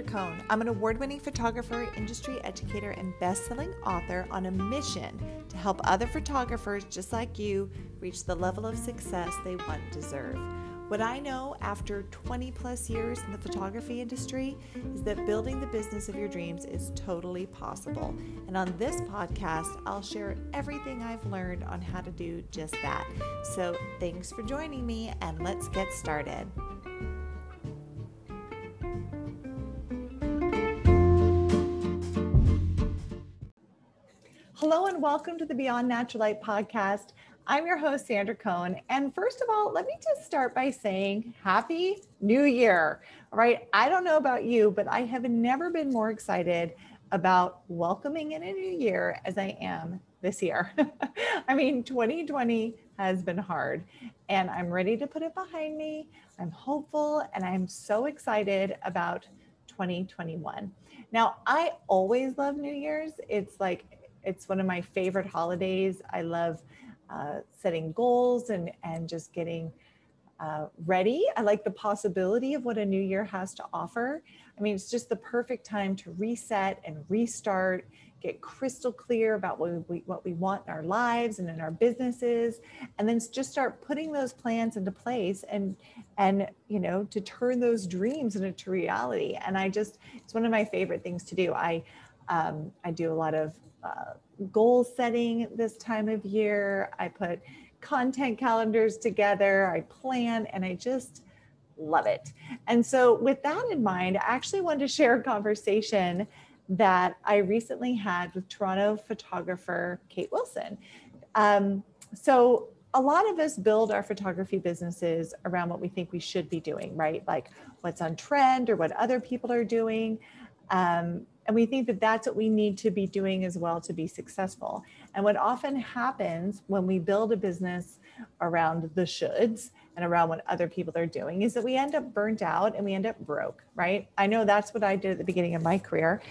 Coln. I'm an award winning photographer, industry educator, and best selling author on a mission to help other photographers just like you reach the level of success they want deserve. What I know after 20 plus years in the photography industry is that building the business of your dreams is totally possible. And on this podcast, I'll share everything I've learned on how to do just that. So thanks for joining me, and let's get started. Hello and welcome to the Beyond Natural Light podcast. I'm your host, Sandra Coln. And first of all, let me just start by saying Happy New Year. All right. I don't know about you, but I have never been more excited about welcoming in a new year as I am this year. I mean, 2020 has been hard and I'm ready to put it behind me. I'm hopeful and I'm so excited about 2021. Now, I always love New Year's. It's like it's one of my favorite holidays. I love uh, setting goals and and just getting uh, ready. I like the possibility of what a new year has to offer. I mean, it's just the perfect time to reset and restart, get crystal clear about what we, what we want in our lives and in our businesses, and then just start putting those plans into place and and you know to turn those dreams into reality. And I just it's one of my favorite things to do. I um, I do a lot of uh, goal setting this time of year. I put content calendars together. I plan and I just love it. And so, with that in mind, I actually wanted to share a conversation that I recently had with Toronto photographer Kate Wilson. Um, so, a lot of us build our photography businesses around what we think we should be doing, right? Like what's on trend or what other people are doing. Um, and we think that that's what we need to be doing as well to be successful. And what often happens when we build a business around the shoulds and around what other people are doing is that we end up burnt out and we end up broke, right? I know that's what I did at the beginning of my career.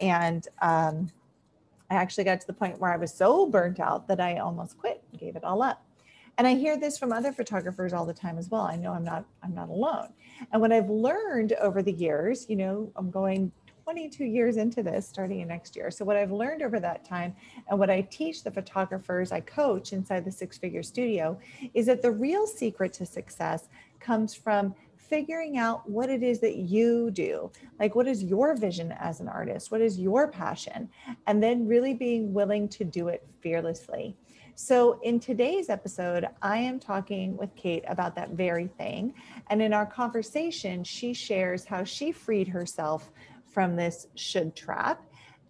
And um, I actually got to the point where I was so burnt out that I almost quit and gave it all up. And I hear this from other photographers all the time as well. I know I'm not I'm not alone. And what I've learned over the years, you know, I'm going 22 years into this starting in next year. So, what I've learned over that time and what I teach the photographers I coach inside the six figure studio is that the real secret to success comes from figuring out what it is that you do. Like, what is your vision as an artist? What is your passion? And then really being willing to do it fearlessly. So, in today's episode, I am talking with Kate about that very thing. And in our conversation, she shares how she freed herself from this should trap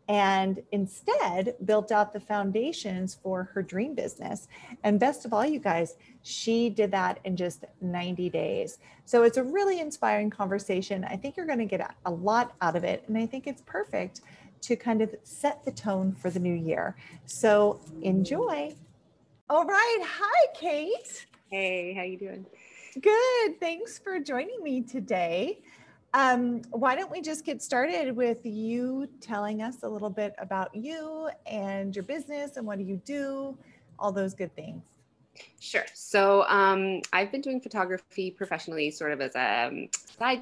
and instead built out the foundations for her dream business. And best of all, you guys, she did that in just 90 days. So it's a really inspiring conversation. I think you're going to get a lot out of it. And I think it's perfect to kind of set the tone for the new year. So enjoy. All right. Hi, Kate. Hey, how you doing? Good. Thanks for joining me today. Um, why don't we just get started with you telling us a little bit about you and your business and what do you do, all those good things. Sure. So um, I've been doing photography professionally, sort of as a um, side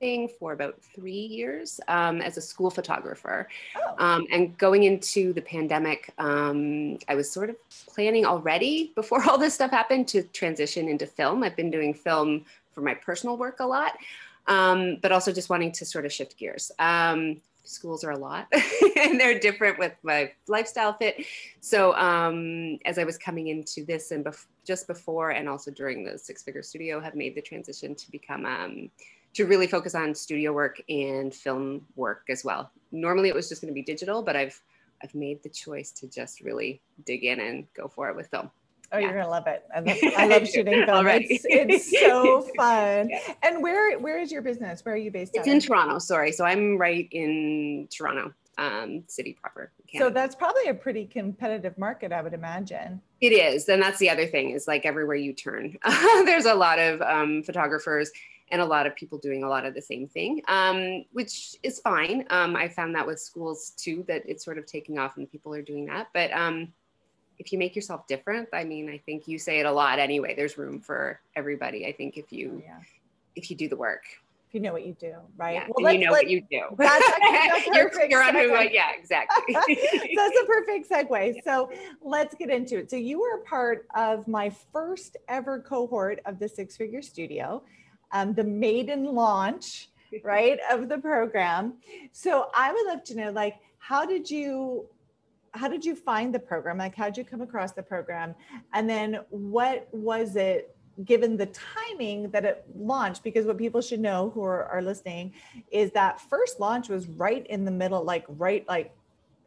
thing for about three years um, as a school photographer. Oh. Um, and going into the pandemic, um, I was sort of planning already before all this stuff happened to transition into film. I've been doing film for my personal work a lot um, but also just wanting to sort of shift gears. Um, schools are a lot and they're different with my lifestyle fit. So um, as I was coming into this and bef- just before and also during the six figure studio have made the transition to become um, to really focus on studio work and film work as well. Normally it was just going to be digital, but I've I've made the choice to just really dig in and go for it with film. Oh, yeah. you're gonna love it. I love, I love shooting film. It's, it's so fun. Yeah. And where where is your business? Where are you based? It's in of? Toronto. Sorry, so I'm right in Toronto um, city proper. So that's probably a pretty competitive market, I would imagine. It is, and that's the other thing is like everywhere you turn, there's a lot of um, photographers and a lot of people doing a lot of the same thing, um, which is fine. Um, I found that with schools too, that it's sort of taking off and people are doing that, but um, if you make yourself different, I mean, I think you say it a lot anyway. There's room for everybody. I think if you yeah. if you do the work. If you know what you do, right? Yeah, well, you know what you do. That's actually you're clear on who, yeah, exactly. that's a perfect segue. Yeah. So let's get into it. So you were part of my first ever cohort of the Six Figure Studio, um, the maiden launch, right, of the program. So I would love to know, like, how did you how did you find the program? Like how did you come across the program? And then what was it given the timing that it launched? Because what people should know who are, are listening is that first launch was right in the middle like right like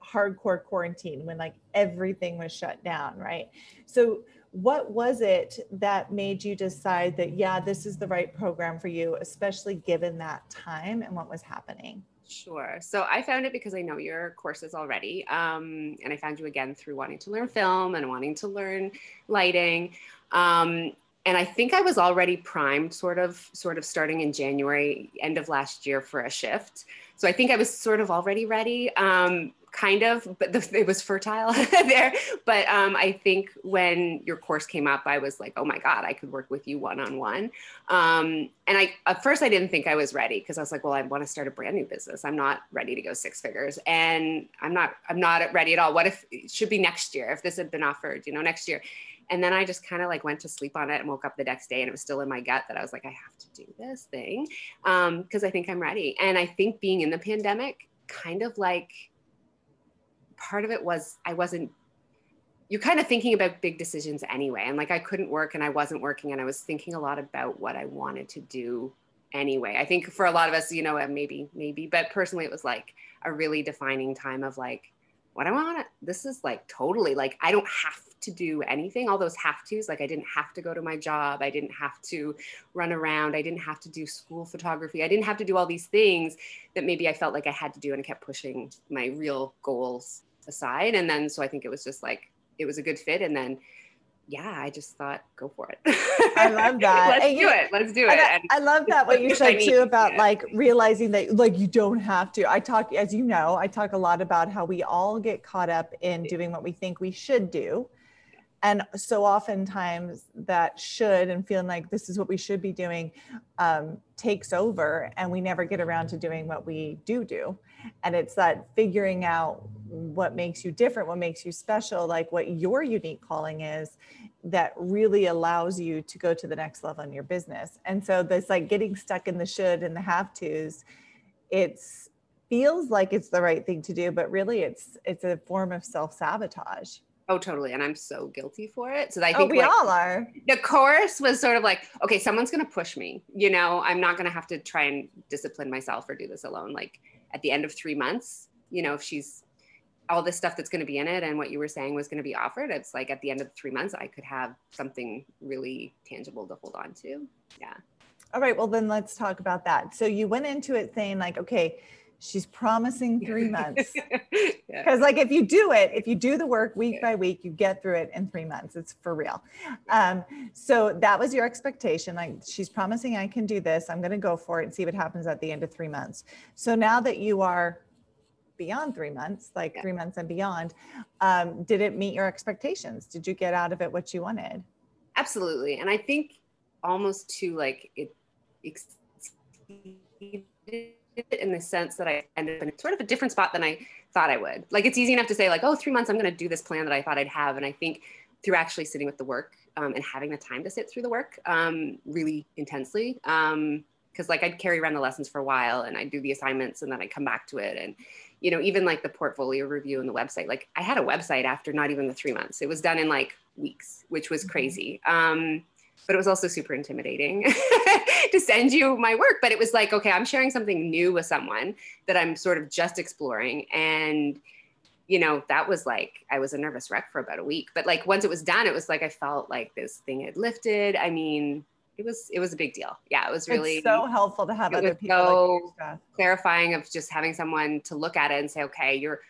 hardcore quarantine when like everything was shut down right? So what was it that made you decide that yeah this is the right program for you especially given that time and what was happening Sure. So I found it because I know your courses already. Um, and I found you again through wanting to learn film and wanting to learn lighting. Um, and I think I was already primed sort of sort of starting in January end of last year for a shift. So I think I was sort of already ready. Um, kind of, but the, it was fertile there. But um, I think when your course came up, I was like, oh my God, I could work with you one on one. And I, at first, I didn't think I was ready because I was like, well, I want to start a brand new business. I'm not ready to go six figures, and I'm not, I'm not ready at all. What if it should be next year? If this had been offered, you know, next year. And then I just kind of like went to sleep on it and woke up the next day and it was still in my gut that I was like, I have to do this thing because um, I think I'm ready. And I think being in the pandemic, kind of like part of it was I wasn't you're kind of thinking about big decisions anyway. And like I couldn't work and I wasn't working and I was thinking a lot about what I wanted to do anyway. I think for a lot of us, you know, maybe, maybe, but personally it was like a really defining time of like, what I want. This is like totally like I don't have to do anything. All those have tos, like I didn't have to go to my job. I didn't have to run around. I didn't have to do school photography. I didn't have to do all these things that maybe I felt like I had to do and I kept pushing my real goals aside. And then so I think it was just like it was a good fit. And then yeah, I just thought, go for it. I love that. Let's and do you, it. Let's do it. I, I, love that what you said too about yeah. like realizing that like you don't have to. I talk, as you know, I talk a lot about how we all get caught up in doing what we think we should do. And so oftentimes that should and feeling like this is what we should be doing um, takes over, and we never get around to doing what we do do. And it's that figuring out what makes you different, what makes you special, like what your unique calling is that really allows you to go to the next level in your business. And so this like getting stuck in the should and the have tos, it's feels like it's the right thing to do, but really it's it's a form of self-sabotage. Oh, totally. And I'm so guilty for it. So I oh, think oh, we like, all are. The course was sort of like, okay, someone's going to push me. You know, I'm not going to have to try and discipline myself or do this alone. Like at the end of three months, you know, if she's all this stuff that's going to be in it and what you were saying was going to be offered, it's like at the end of the three months, I could have something really tangible to hold on to. Yeah. All right. Well, then let's talk about that. So you went into it saying, like, okay, she's promising three months. Because, yeah. like, if you do it, if you do the work week yeah. by week, you get through it in three months. It's for real. Um, so that was your expectation. Like, she's promising I can do this. I'm going to go for it and see what happens at the end of three months. So now that you are beyond three months, like yeah. three months and beyond. Um, did it meet your expectations? Did you get out of it what you wanted? Absolutely. And I think almost to like it exceeded in the sense that I ended up in sort of a different spot than I thought I would. Like it's easy enough to say like, oh, three months, I'm going to do this plan that I thought I'd have. And I think through actually sitting with the work um, and having the time to sit through the work um, really intensely, um, because like I'd carry around the lessons for a while and I'd do the assignments and then I'd come back to it. And, you know, even like the portfolio review and the website, like I had a website after not even the three months. It was done in like weeks, which was mm-hmm. crazy. Um, but it was also super intimidating to send you my work. But it was like, okay, I'm sharing something new with someone that I'm sort of just exploring. And, you know, that was like, I was a nervous wreck for about a week. But like once it was done, it was like I felt like this thing had lifted. I mean, it was it was a big deal. Yeah, it was really it's so helpful to have other people so like clarifying of just having someone to look at it and say, okay, you're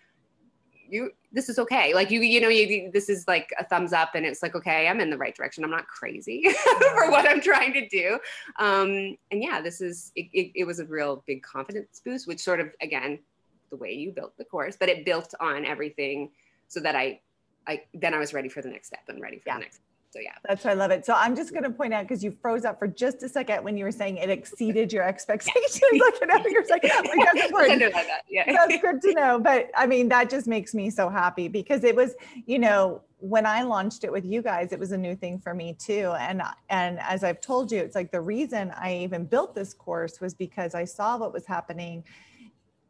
you this is okay. Like you you know you this is like a thumbs up and it's like okay, I'm in the right direction. I'm not crazy for what I'm trying to do. Um, and yeah, this is it, it, it was a real big confidence boost, which sort of again the way you built the course, but it built on everything so that I I then I was ready for the next step and ready for yeah. the next so yeah. That's why i love it. So i'm just going to point out because you froze up for just a second when you were saying it exceeded your expectations. Like you know you're like, like that's important. that. yeah. that's good to know. But i mean that just makes me so happy because it was you know when i launched it with you guys it was a new thing for me too. And and as i've told you it's like the reason i even built this course was because i saw what was happening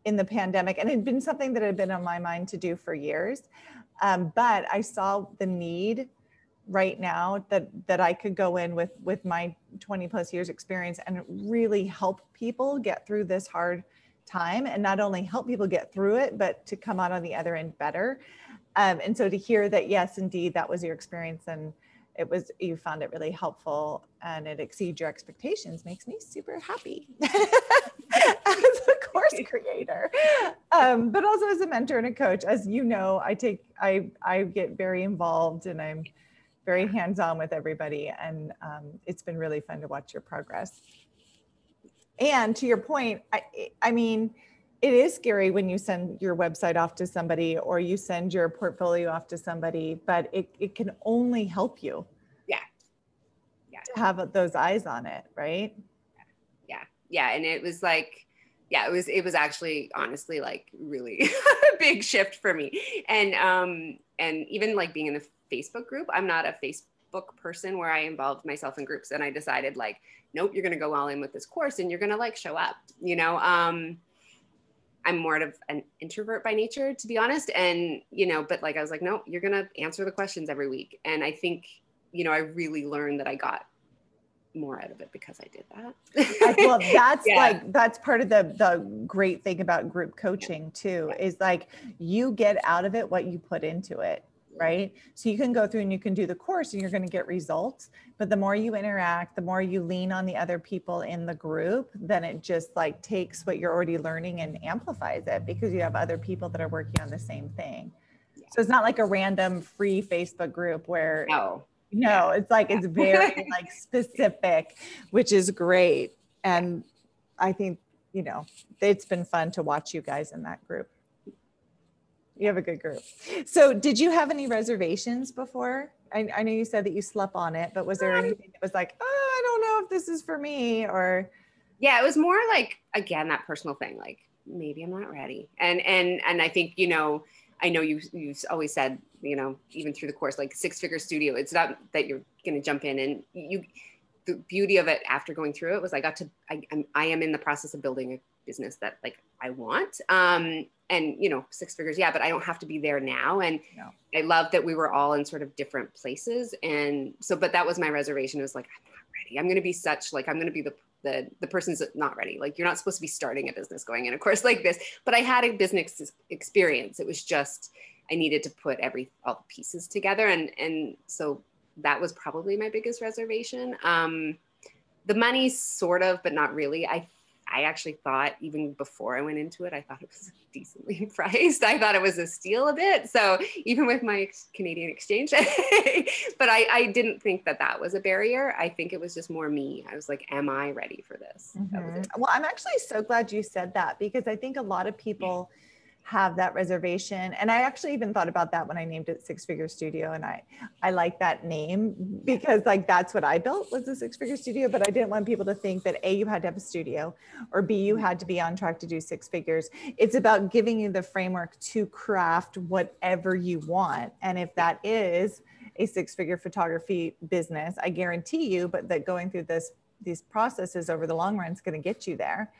in the pandemic and it had been something that had been on my mind to do for years. Um, but i saw the need right now that that I could go in with with my 20 plus years experience and really help people get through this hard time and not only help people get through it but to come out on the other end better. Um, and so to hear that yes indeed that was your experience and it was you found it really helpful and it exceeds your expectations makes me super happy. As a course creator. Um, but also as a mentor and a coach as you know i take i i get very involved and i'm very hands-on with everybody and um, it's been really fun to watch your progress. And to your point I, I mean it is scary when you send your website off to somebody or you send your portfolio off to somebody but it, it can only help you yeah. Yeah. to have those eyes on it right? Yeah. Yeah. And it was like yeah it was it was actually honestly like really a big shift for me. And um and even like being in the Facebook group. I'm not a Facebook person where I involved myself in groups and I decided like, nope, you're going to go all in with this course and you're going to like show up, you know? Um, I'm more of an introvert by nature, to be honest. And, you know, but like, I was like, no, you're going to answer the questions every week. And I think, you know, I really learned that I got more out of it because I did that. well, that's yeah. like that's part of the the great thing about group coaching too is like you get out of it what you put into it right? So you can go through and you can do the course and you're going to get results. But the more you interact, the more you lean on the other people in the group, then it just like takes what you're already learning and amplifies it because you have other people that are working on the same thing. So it's not like a random free Facebook group where no, no, yeah. it's like it's very like specific, which is great. And I think, you know, it's been fun to watch you guys in that group. You have a good group. So, did you have any reservations before? I, I know you said that you slept on it, but was there um, anything that was like, oh, I don't know if this is for me or? Yeah, it was more like again that personal thing, like maybe I'm not ready, and and and I think you know, I know you you always said you know even through the course like six figure studio. It's not that you're going to jump in and you. The beauty of it after going through it was I got to I I'm, I am in the process of building a business that like I want. Um, and you know six figures yeah but i don't have to be there now. And no. i love that we were all in sort of different places. And so but that was my reservation it was like i'm not ready. I'm going to be such like i'm going to be the the the person's not ready. Like you're not supposed to be starting a business going in a course like this. But i had a business experience. It was just i needed to put every all the pieces together. And and so that was probably my biggest reservation. Um the money sort of but not really. I I actually thought even before I went into it, I thought it was decently priced. I thought it was a steal a bit. So even with my Canadian exchange, but I, I, didn't think that that was a barrier. I think it was just more me. I was like, am I ready for this? Mm-hmm. Well, I'm actually so glad you said that because I think a lot of people. Yeah have that reservation. And i actually even thought about that when i named it six figure studio and i i like that name because like that's what i built was a six figure studio but i didn't want people to think that a you had to have a studio or b you had to be on track to do six figures. It's about giving you the framework to craft whatever you want. And if that is a six figure photography business i guarantee you but that going through this these processes over the long run is going to get you there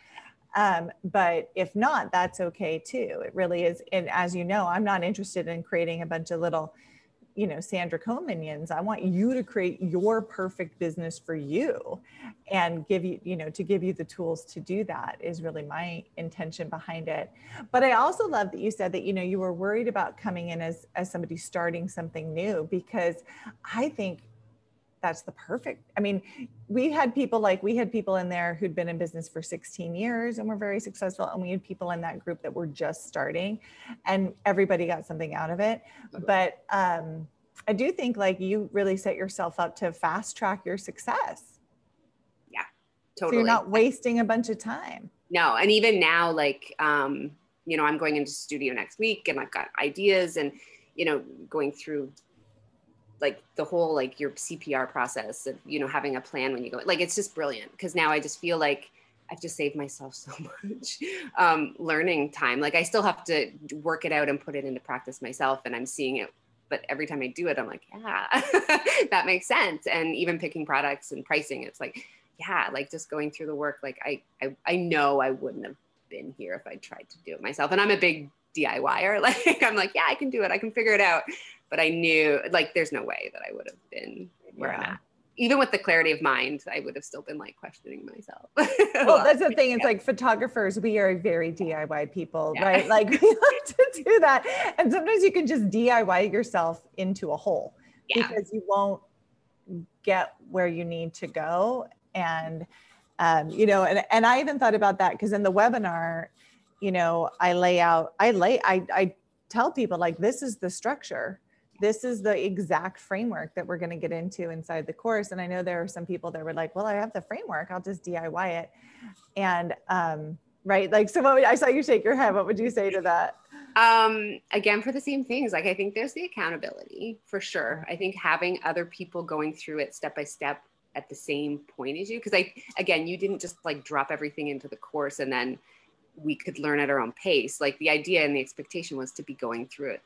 um, but if not, that's okay too. It really is. And as you know, I'm not interested in creating a bunch of little, you know, Sandra Coln minions. I want you to create your perfect business for you and give you, you know, to give you the tools to do that is really my intention behind it. But I also love that you said that, you know, you were worried about coming in as, as somebody starting something new because I think that's the perfect i mean we had people like we had people in there who'd been in business for 16 years and were very successful and we had people in that group that were just starting and everybody got something out of it. But um, i do think like you really set yourself up to fast track your success. Yeah totally so you're not wasting a bunch of time. No and even now like um you know i'm going into studio next week and i've got ideas and you know going through like the whole like your CPR process of you know having a plan when you go like it's just brilliant because now I just feel like I've just saved myself so much um, learning time. Like I still have to work it out and put it into practice myself, and I'm seeing it. But every time I do it, I'm like, yeah, that makes sense. And even picking products and pricing, it's like, yeah, like just going through the work. Like I, I, I know I wouldn't have been here if I tried to do it myself. And I'm a big DIYer. Like I'm like, yeah, I can do it. I can figure it out. But I knew like there's no way that I would have been where yeah. I'm at even with the clarity of mind, I would have still been like questioning myself. well, that's the thing. It's like photographers, we are very DIY people, yeah. right? Like we like to do that. And sometimes you can just DIY yourself into a hole yeah. because you won't get where you need to go. And, um, you know, and, and I even thought about that because in the webinar, you know, I lay out, I lay, I, I tell people like, this is the structure this is the exact framework that we're going to get into inside the course. And I know there are some people that were like, well, I have the framework, I'll just DIY it. And, um, right. Like, so what would, I saw you shake your head. What would you say to that? Um, again, for the same things, like I think there's the accountability for sure. I think having other people going through it step by step at the same point as you, because I, again, you didn't just like drop everything into the course and then we could learn at our own pace. Like the idea and the expectation was to be going through it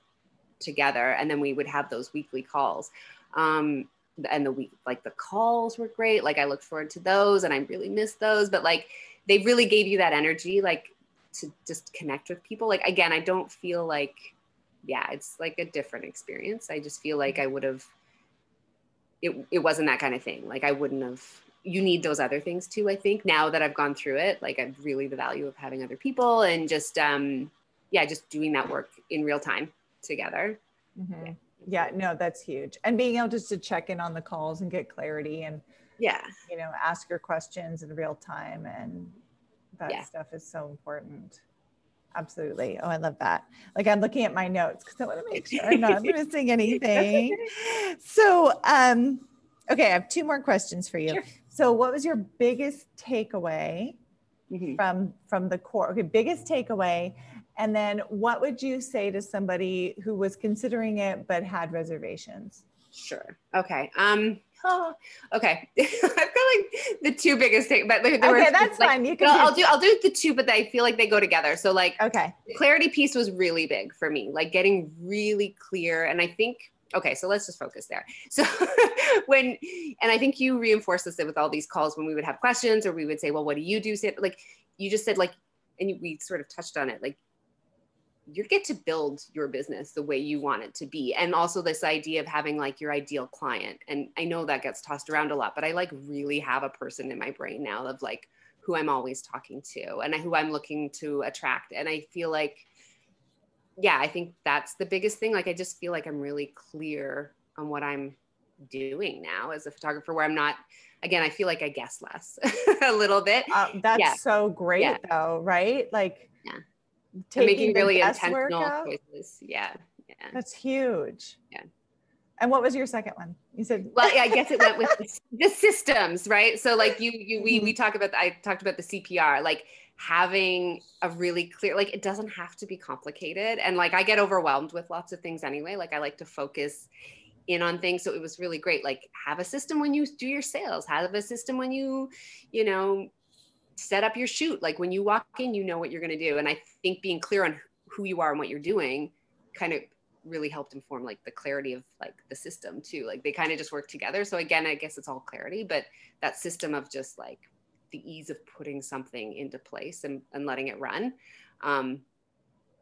together and then we would have those weekly calls. Um, and the week like the calls were great. Like i look forward to those and i really miss those but like they really gave you that energy like to just connect with people. Like again i don't feel like yeah it's like a different experience. I just feel like i would have it, it wasn't that kind of thing. Like i wouldn't have you need those other things too i think now that i've gone through it. Like I've really the value of having other people and just um yeah just doing that work in real time together. Mm-hmm. Yeah. yeah, no, that's huge. And being able just to check in on the calls and get clarity and yeah, you know, ask your questions in real time and that yeah. stuff is so important. Absolutely. Oh, I love that. Like I'm looking at my notes because I want to make sure I'm not missing anything. So, um, okay, I have two more questions for you. Sure. So, what was your biggest takeaway mm-hmm. from from the core? Okay, biggest takeaway, and then what would you say to somebody who was considering it but had reservations? Sure. Okay. Um, oh, okay. I've got like the two biggest things, but okay, that's like, fine. You can. I'll, I'll do. I'll do the two, but I feel like they go together. So like, okay, clarity piece was really big for me. Like getting really clear, and I think. Okay, so let's just focus there. So when, and I think you reinforced this with all these calls when we would have questions or we would say, well, what do you do? Say, like, you just said like, and we sort of touched on it, like you get to build your business the way you want it to be. And also this idea of having like your ideal client. And i know that gets tossed around a lot but i like really have a person in my brain now of like who i'm always talking to and who i'm looking to attract. And i feel like yeah i think that's the biggest thing. Like i just feel like i'm really clear on what i'm doing now as a photographer where i'm not again i feel like i guess less a little bit. Uh, that's yeah. so great yeah. though right? Like yeah making really intentional choices. Yeah. Yeah. That's huge. Yeah. And what was your second one? You said well, yeah, I guess it went with the, systems, right? So like you you we we mm-hmm. talk about I talked about the CPR, like having a really clear like it doesn't have to be complicated and like I get overwhelmed with lots of things anyway. Like I like to focus in on things so it was really great like have a system when you do your sales have a system when you you know set up your shoot. Like when you walk in, you know what you're going to do. And I think being clear on who you are and what you're doing kind of really helped inform like the clarity of like the system too. Like they kind of just work together. So again, I guess it's all clarity, but that system of just like the ease of putting something into place and, and letting it run. Um,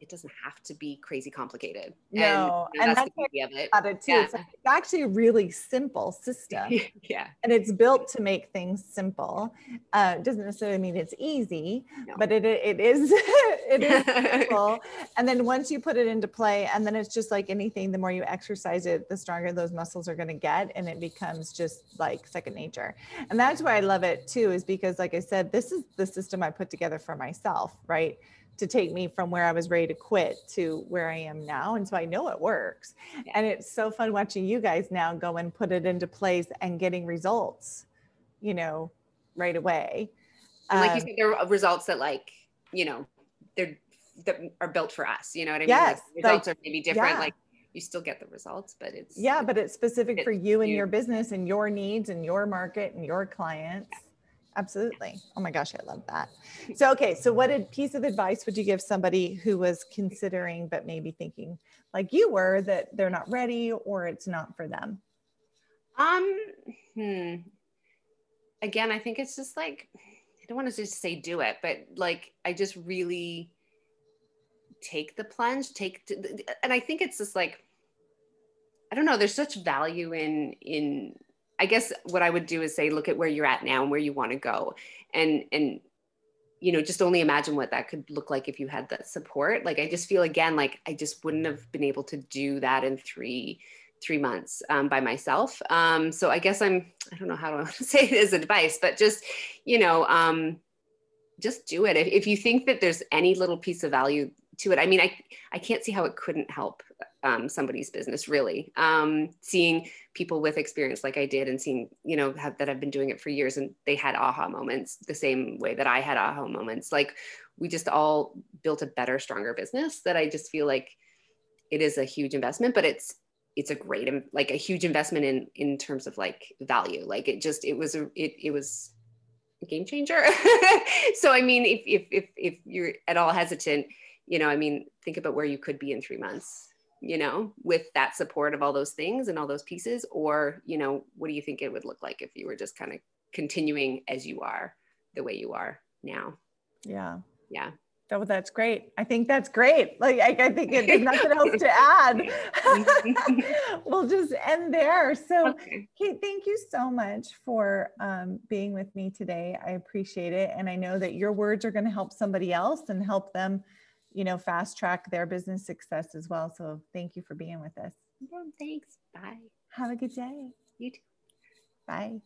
it doesn't have to be crazy complicated. No, and, and that's, that's the of it. it too. Yeah. It's, like, it's, actually a really simple system. yeah, and it's built to make things simple. Uh, it doesn't necessarily mean it's easy, no. but it it is it is simple. and then once you put it into play, and then it's just like anything. The more you exercise it, the stronger those muscles are going to get, and it becomes just like second nature. And that's why I love it too, is because like I said, this is the system I put together for myself, right? To take me from where I was ready to quit to where I am now. And so I know it works. And it's so fun watching you guys now go and put it into place and getting results, you know, right away. And like um, you said, there are results that like, you know, they're that are built for us. You know what I mean? Yes. Like results like, are maybe different. Yeah. Like you still get the results, but it's yeah, but it's specific it's for you and you. your business and your needs and your market and your clients. Absolutely. Oh my gosh, I love that. So, okay. So, what a piece of advice would you give somebody who was considering, but maybe thinking like you were that they're not ready or it's not for them? Um, hmm. Again, I think it's just like, I don't want to just say do it, but like, I just really take the plunge, take, to, and I think it's just like, I don't know, there's such value in, in, I guess what I would do is say, look at where you're at now and where you want to go. And, and, you know, just only imagine what that could look like if you had that support. Like, I just feel again, like I just wouldn't have been able to do that in three, three months um, by myself. Um, so I guess I'm, I don't know how to say it as advice, but just, you know, um, just do it. If, if you think that there's any little piece of value to it, I mean, I, I can't see how it couldn't help um, somebody's business really. Um, seeing people with experience like I did and seeing, you know, have, that I've been doing it for years and they had aha moments the same way that I had aha moments. Like we just all built a better, stronger business that I just feel like it is a huge investment, but it's, it's a great, like a huge investment in, in terms of like value. Like it just, it was, a, it, it was a game changer. so, I mean, if, if, if, if you're at all hesitant, you know, I mean, think about where you could be in three months you know, with that support of all those things and all those pieces? Or, you know, what do you think it would look like if you were just kind of continuing as you are, the way you are now? Yeah. Yeah. Oh, that's great. I think that's great. Like, I, I think it, there's nothing else to add. we'll just end there. So, okay. Kate, thank you so much for um, being with me today. I appreciate it. And I know that your words are going to help somebody else and help them you know, fast track their business success as well. So thank you for being with us. Well, thanks. Bye. Have a good day. You too. Bye.